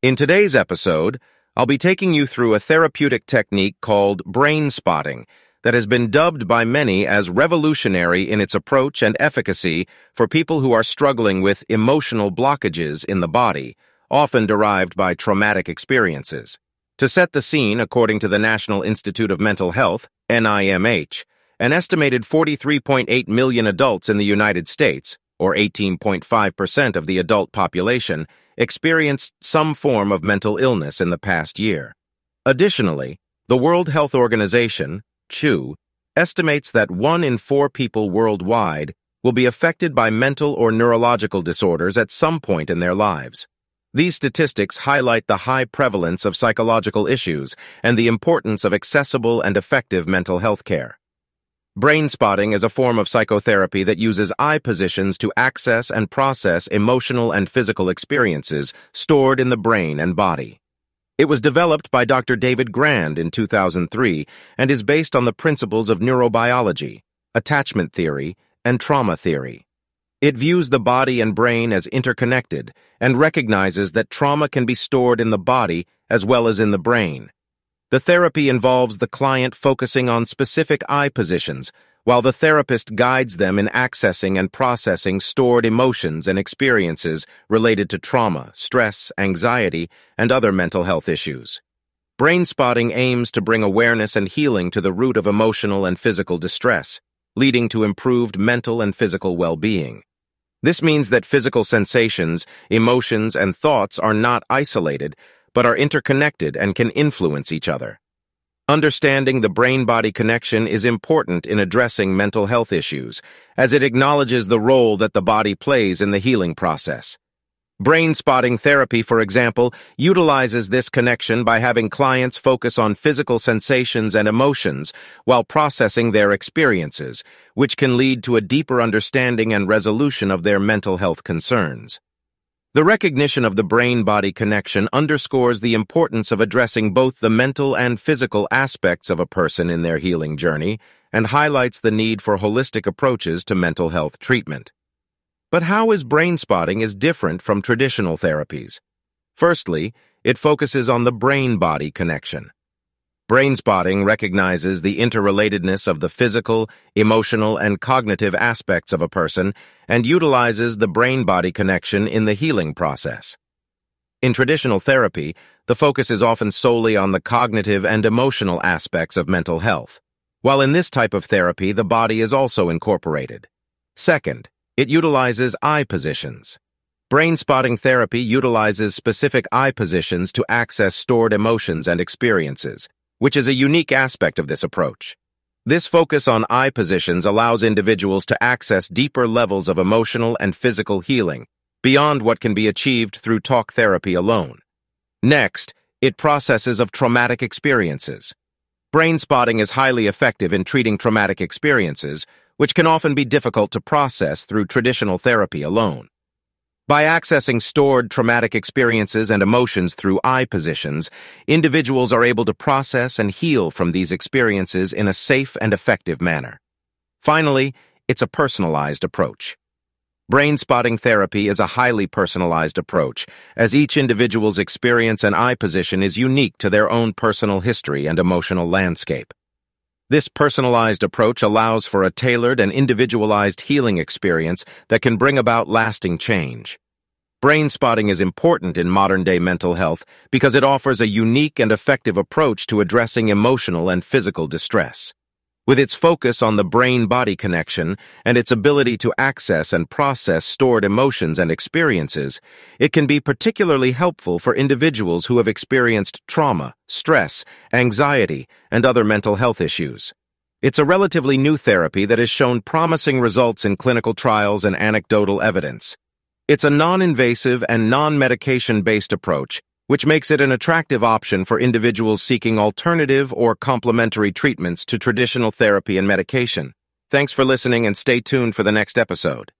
In today's episode, I'll be taking you through a therapeutic technique called brain spotting that has been dubbed by many as revolutionary in its approach and efficacy for people who are struggling with emotional blockages in the body, often derived by traumatic experiences. To set the scene, according to the National Institute of Mental Health, NIMH, an estimated 43.8 million adults in the United States, or 18.5% of the adult population, experienced some form of mental illness in the past year. Additionally, the World Health Organization, WHO, estimates that one in four people worldwide will be affected by mental or neurological disorders at some point in their lives. These statistics highlight the high prevalence of psychological issues and the importance of accessible and effective mental health care. Brain spotting is a form of psychotherapy that uses eye positions to access and process emotional and physical experiences stored in the brain and body. It was developed by Dr. David Grand in 2003 and is based on the principles of neurobiology, attachment theory, and trauma theory. It views the body and brain as interconnected and recognizes that trauma can be stored in the body as well as in the brain. The therapy involves the client focusing on specific eye positions, while the therapist guides them in accessing and processing stored emotions and experiences related to trauma, stress, anxiety, and other mental health issues. Brain spotting aims to bring awareness and healing to the root of emotional and physical distress, leading to improved mental and physical well-being. This means that physical sensations, emotions, and thoughts are not isolated, but are interconnected and can influence each other. Understanding the brain-body connection is important in addressing mental health issues, as it acknowledges the role that the body plays in the healing process. Brain spotting therapy, for example, utilizes this connection by having clients focus on physical sensations and emotions while processing their experiences, which can lead to a deeper understanding and resolution of their mental health concerns. The recognition of the brain-body connection underscores the importance of addressing both the mental and physical aspects of a person in their healing journey and highlights the need for holistic approaches to mental health treatment. But how is brain spotting is different from traditional therapies? Firstly, it focuses on the brain-body connection. Brain spotting recognizes the interrelatedness of the physical, emotional, and cognitive aspects of a person and utilizes the brain-body connection in the healing process. In traditional therapy, the focus is often solely on the cognitive and emotional aspects of mental health, while in this type of therapy the body is also incorporated. Second, it utilizes eye positions. Brain spotting therapy utilizes specific eye positions to access stored emotions and experiences, which is a unique aspect of this approach. This focus on eye positions allows individuals to access deeper levels of emotional and physical healing, beyond what can be achieved through talk therapy alone. Next, it processes of traumatic experiences. Brain spotting is highly effective in treating traumatic experiences, which can often be difficult to process through traditional therapy alone. By accessing stored traumatic experiences and emotions through eye positions, individuals are able to process and heal from these experiences in a safe and effective manner. Finally, it's a personalized approach. Brain spotting therapy is a highly personalized approach, as each individual's experience and eye position is unique to their own personal history and emotional landscape. This personalized approach allows for a tailored and individualized healing experience that can bring about lasting change. Brain spotting is important in modern-day mental health because it offers a unique and effective approach to addressing emotional and physical distress. With its focus on the brain-body connection and its ability to access and process stored emotions and experiences, it can be particularly helpful for individuals who have experienced trauma, stress, anxiety, and other mental health issues. It's a relatively new therapy that has shown promising results in clinical trials and anecdotal evidence. It's a non-invasive and non-medication-based approach which makes it an attractive option for individuals seeking alternative or complementary treatments to traditional therapy and medication. Thanks for listening and stay tuned for the next episode.